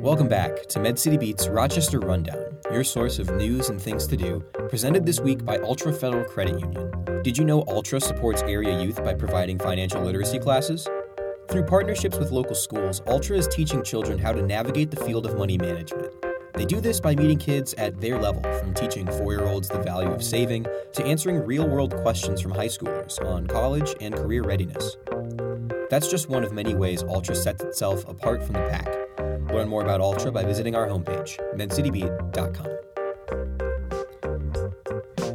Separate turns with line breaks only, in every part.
Welcome back to Med City Beat's Rochester Rundown, your source of news and things to do, presented this week by Altra Federal Credit Union. Did you know Altra supports area youth by providing financial literacy classes? Through partnerships with local schools, Altra is teaching children how to navigate the field of money management. They do this by meeting kids at their level, from teaching four year olds the value of saving to answering real world questions from high schoolers on college and career readiness. That's just one of many ways Altra sets itself apart from the pack. Learn more about Altra by visiting our homepage, medcitybeat.com.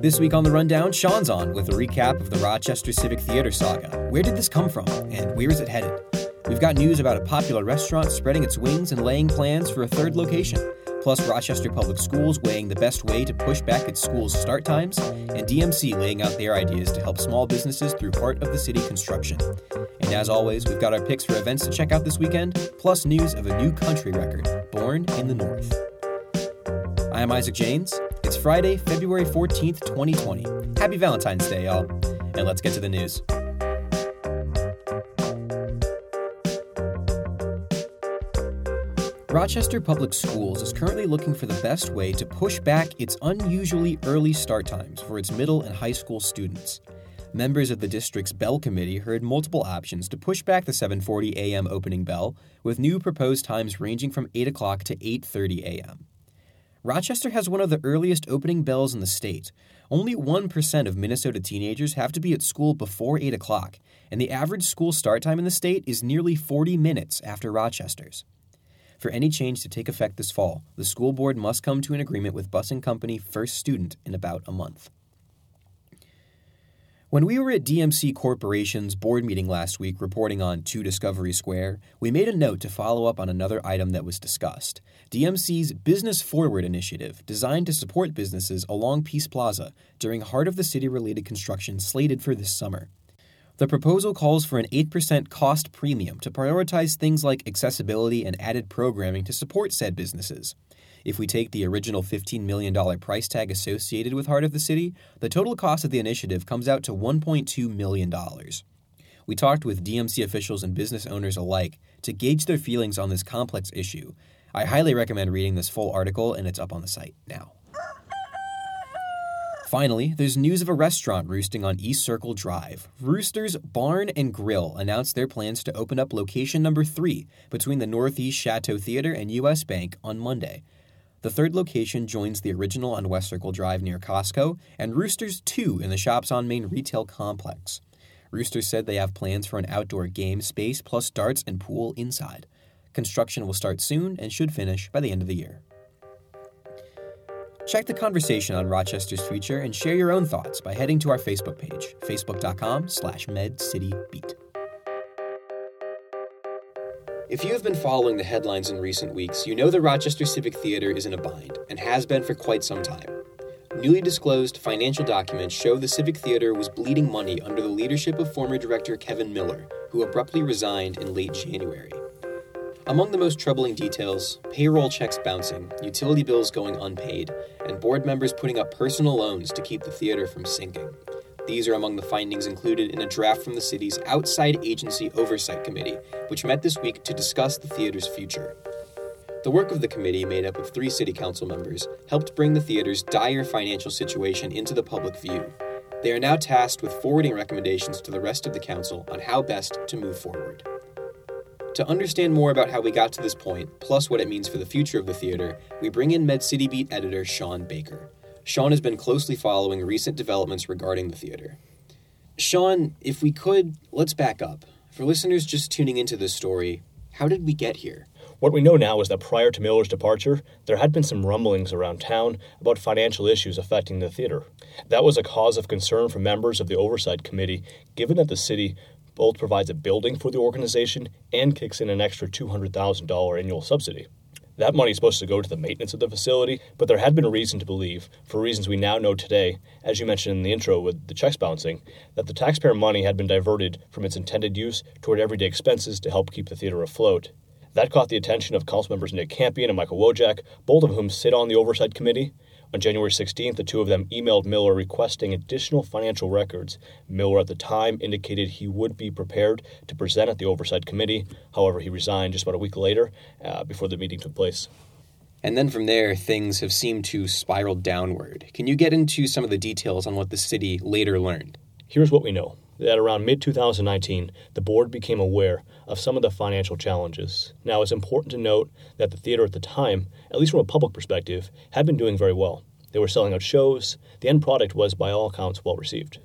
This week on the Rundown, Sean's on with a recap of the Rochester Civic Theater saga. Where did this come from, and where is it headed? We've got news about a popular restaurant spreading its wings and laying plans for a third location, plus Rochester Public Schools weighing the best way to push back its school's start times, and DMC laying out their ideas to help small businesses through part of the city construction. And as always, we've got our picks for events to check out this weekend, plus news of a new country record, Born in the North. I am Isaac Janes. It's Friday, February 14th, 2020. Happy Valentine's Day, y'all. And let's get to the news. Rochester Public Schools is currently looking for the best way to push back its unusually early start times for its middle and high school students. Members of the district's bell committee heard multiple options to push back the 7:40 a.m. opening bell, with new proposed times ranging from 8 o'clock to 8:30 a.m. Rochester has one of the earliest opening bells in the state. Only 1% of Minnesota teenagers have to be at school before 8 o'clock, and the average school start time in the state is nearly 40 minutes after Rochester's. For any change to take effect this fall, the school board must come to an agreement with busing company First Student in about a month. When we were at DMC Corporation's board meeting last week reporting on 2 Discovery Square, we made a note to follow up on another item that was discussed DMC's Business Forward initiative, designed to support businesses along Peace Plaza during heart of the city related construction slated for this summer. The proposal calls for an 8% cost premium to prioritize things like accessibility and added programming to support said businesses. If we take the original $15 million price tag associated with Heart of the City, the total cost of the initiative comes out to $1.2 million. We talked with DMC officials and business owners alike to gauge their feelings on this complex issue. I highly recommend reading this full article, and it's up on the site now. Finally, there's news of a restaurant roosting on East Circle Drive. Rooster's Barn and Grill announced their plans to open up location number three between the Northeast Chateau Theater and U.S. Bank on Monday. The third location joins the original on West Circle Drive near Costco, and Rooster's 2 in the Shops on Main retail complex. Roosters said they have plans for an outdoor game space plus darts and pool inside. Construction will start soon and should finish by the end of the year. Check the conversation on Rochester's future and share your own thoughts by heading to our Facebook page, facebook.com slash medcitybeat. If you have been following the headlines in recent weeks, you know the Rochester Civic Theater is in a bind, and has been for quite some time. Newly disclosed financial documents show the Civic Theater was bleeding money under the leadership of former director Kevin Miller, who abruptly resigned in late January. Among the most troubling details, payroll checks bouncing, utility bills going unpaid, and board members putting up personal loans to keep the theater from sinking. These are among the findings included in a draft from the city's Outside Agency Oversight Committee, which met this week to discuss the theater's future. The work of the committee, made up of three city council members, helped bring the theater's dire financial situation into the public view. They are now tasked with forwarding recommendations to the rest of the council on how best to move forward. To understand more about how we got to this point, plus what it means for the future of the theater, we bring in Med City Beat editor Sean Baker. Sean has been closely following recent developments regarding the theater. Sean, if we could, let's back up. For listeners just tuning into this story, how did we get here?
What we know now is that prior to Miller's departure, there had been some rumblings around town about financial issues affecting the theater. That was a cause of concern for members of the Oversight Committee, given that the city both provides a building for the organization and kicks in an extra $200,000 annual subsidy. That money is supposed to go to the maintenance of the facility, but there had been reason to believe, for reasons we now know today, as you mentioned in the intro with the checks bouncing, that the taxpayer money had been diverted from its intended use toward everyday expenses to help keep the theater afloat. That caught the attention of council members Nick Campion and Michael Wojcik, both of whom sit on the Oversight Committee. On January 16th, the two of them emailed Miller requesting additional financial records. Miller at the time indicated he would be prepared to present at the Oversight Committee. However, he resigned just about a week later uh, before the meeting took place.
And then from there, things have seemed to spiral downward. Can you get into some of the details on what the city later learned?
Here's what we know that around mid 2019, the board became aware of some of the financial challenges. Now, it's important to note that the theater at the time, at least from a public perspective, had been doing very well. They were selling out shows, the end product was, by all accounts, well received.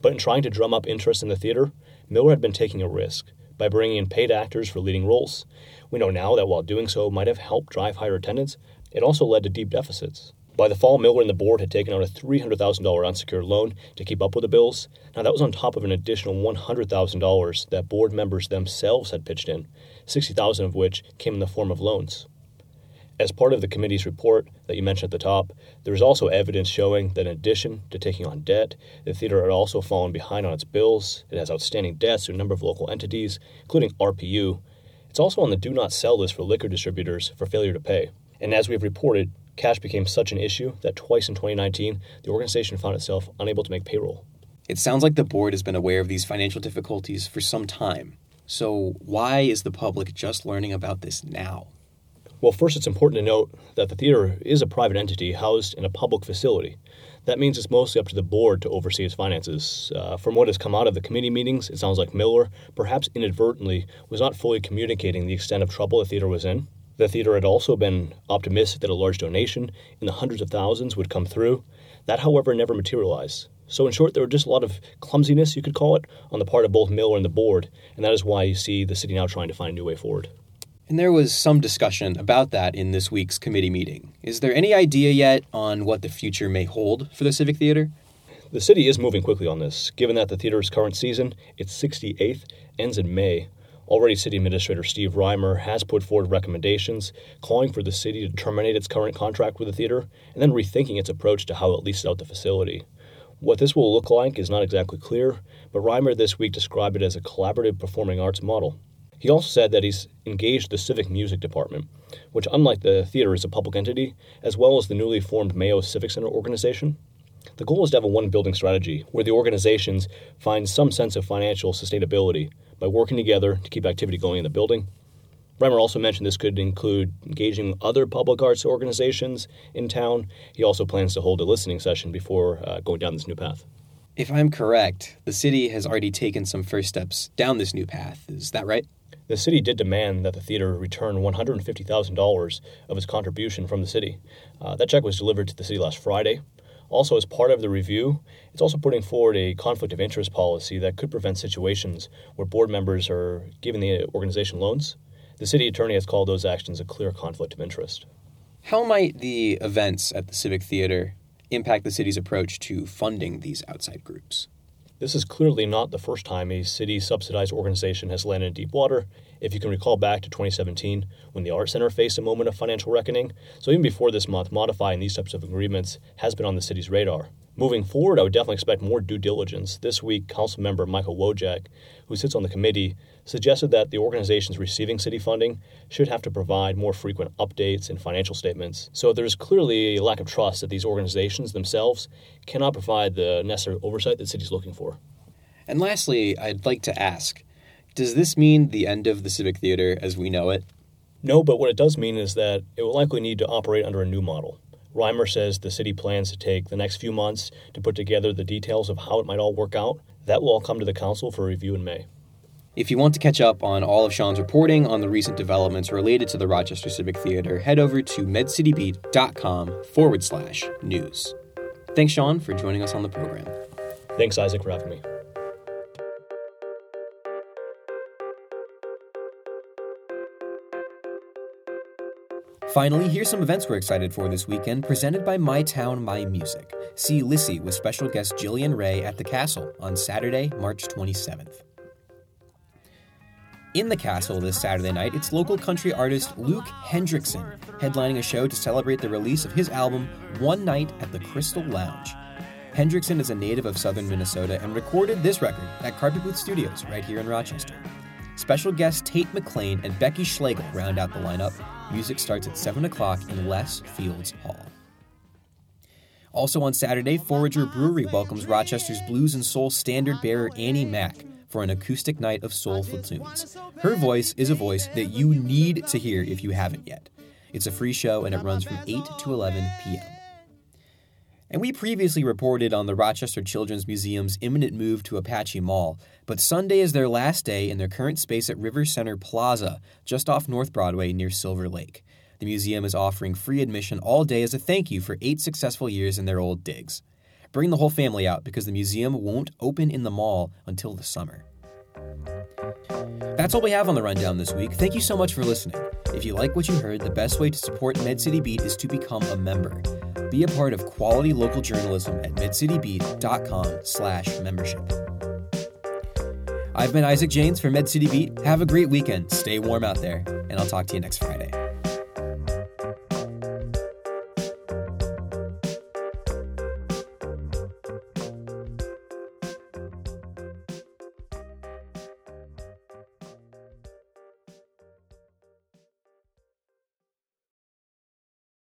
But in trying to drum up interest in the theater, Miller had been taking a risk by bringing in paid actors for leading roles. We know now that while doing so might have helped drive higher attendance, it also led to deep deficits. By the fall, Miller and the board had taken out a $300,000 unsecured loan to keep up with the bills. Now, that was on top of an additional $100,000 that board members themselves had pitched in, 60,000 of which came in the form of loans. As part of the committee's report that you mentioned at the top, there is also evidence showing that in addition to taking on debt, the theater had also fallen behind on its bills. It has outstanding debts to a number of local entities, including RPU. It's also on the do not sell list for liquor distributors for failure to pay. And as we've reported, cash became such an issue that twice in 2019, the organization found itself unable to make payroll.
It sounds like the board has been aware of these financial difficulties for some time. So, why is the public just learning about this now?
Well, first, it's important to note that the theater is a private entity housed in a public facility. That means it's mostly up to the board to oversee its finances. Uh, from what has come out of the committee meetings, it sounds like Miller, perhaps inadvertently, was not fully communicating the extent of trouble the theater was in. The theater had also been optimistic that a large donation in the hundreds of thousands would come through. That, however, never materialized. So, in short, there was just a lot of clumsiness, you could call it, on the part of both Miller and the board, and that is why you see the city now trying to find a new way forward.
And there was some discussion about that in this week's committee meeting. Is there any idea yet on what the future may hold for the Civic Theater?
The city is moving quickly on this, given that the theater's current season, its 68th, ends in May. Already, City Administrator Steve Rymer has put forward recommendations calling for the city to terminate its current contract with the theater and then rethinking its approach to how it leases out the facility. What this will look like is not exactly clear, but Rymer this week described it as a collaborative performing arts model. He also said that he's engaged the Civic Music Department, which, unlike the theater, is a public entity, as well as the newly formed Mayo Civic Center organization. The goal is to have a one building strategy where the organizations find some sense of financial sustainability by working together to keep activity going in the building. Rymer also mentioned this could include engaging other public arts organizations in town. He also plans to hold a listening session before uh, going down this new path.
If I'm correct, the city has already taken some first steps down this new path. Is that right?
The city did demand that the theater return $150,000 of its contribution from the city. Uh, that check was delivered to the city last Friday. Also, as part of the review, it's also putting forward a conflict of interest policy that could prevent situations where board members are giving the organization loans. The city attorney has called those actions a clear conflict of interest.
How might the events at the Civic Theater impact the city's approach to funding these outside groups?
This is clearly not the first time a city subsidized organization has landed in deep water. If you can recall back to 2017, when the Art Center faced a moment of financial reckoning, so even before this month, modifying these types of agreements has been on the city's radar. Moving forward, I would definitely expect more due diligence. This week, Council Member Michael Wojcik, who sits on the committee, suggested that the organizations receiving city funding should have to provide more frequent updates and financial statements. So there's clearly a lack of trust that these organizations themselves cannot provide the necessary oversight that the city is looking for.
And lastly, I'd like to ask does this mean the end of the Civic Theater as we know it?
No, but what it does mean is that it will likely need to operate under a new model. Rymer says the city plans to take the next few months to put together the details of how it might all work out. That will all come to the council for review in May.
If you want to catch up on all of Sean's reporting on the recent developments related to the Rochester Civic Theater, head over to medcitybeat.com forward slash news. Thanks, Sean, for joining us on the program.
Thanks, Isaac, for having me.
Finally, here's some events we're excited for this weekend, presented by My Town, My Music. See Lissie with special guest Jillian Ray at the Castle on Saturday, March 27th. In the Castle this Saturday night, it's local country artist Luke Hendrickson headlining a show to celebrate the release of his album One Night at the Crystal Lounge. Hendrickson is a native of southern Minnesota and recorded this record at Carpet Booth Studios right here in Rochester. Special guests Tate McLean and Becky Schlegel round out the lineup. Music starts at 7 o'clock in Les Fields Hall. Also on Saturday, Forager Brewery welcomes Rochester's blues and soul standard bearer Annie Mack for an acoustic night of soulful tunes. Her voice is a voice that you need to hear if you haven't yet. It's a free show and it runs from 8 to 11 p.m. And we previously reported on the Rochester Children's Museum's imminent move to Apache Mall, but Sunday is their last day in their current space at River Center Plaza, just off North Broadway near Silver Lake. The museum is offering free admission all day as a thank you for eight successful years in their old digs. Bring the whole family out because the museum won't open in the mall until the summer. That's all we have on the rundown this week. Thank you so much for listening. If you like what you heard, the best way to support Med City Beat is to become a member. Be a part of quality local journalism at medcitybeat.com slash membership. I've been Isaac Janes for Med City Beat. Have a great weekend. Stay warm out there, and I'll talk to you next Friday.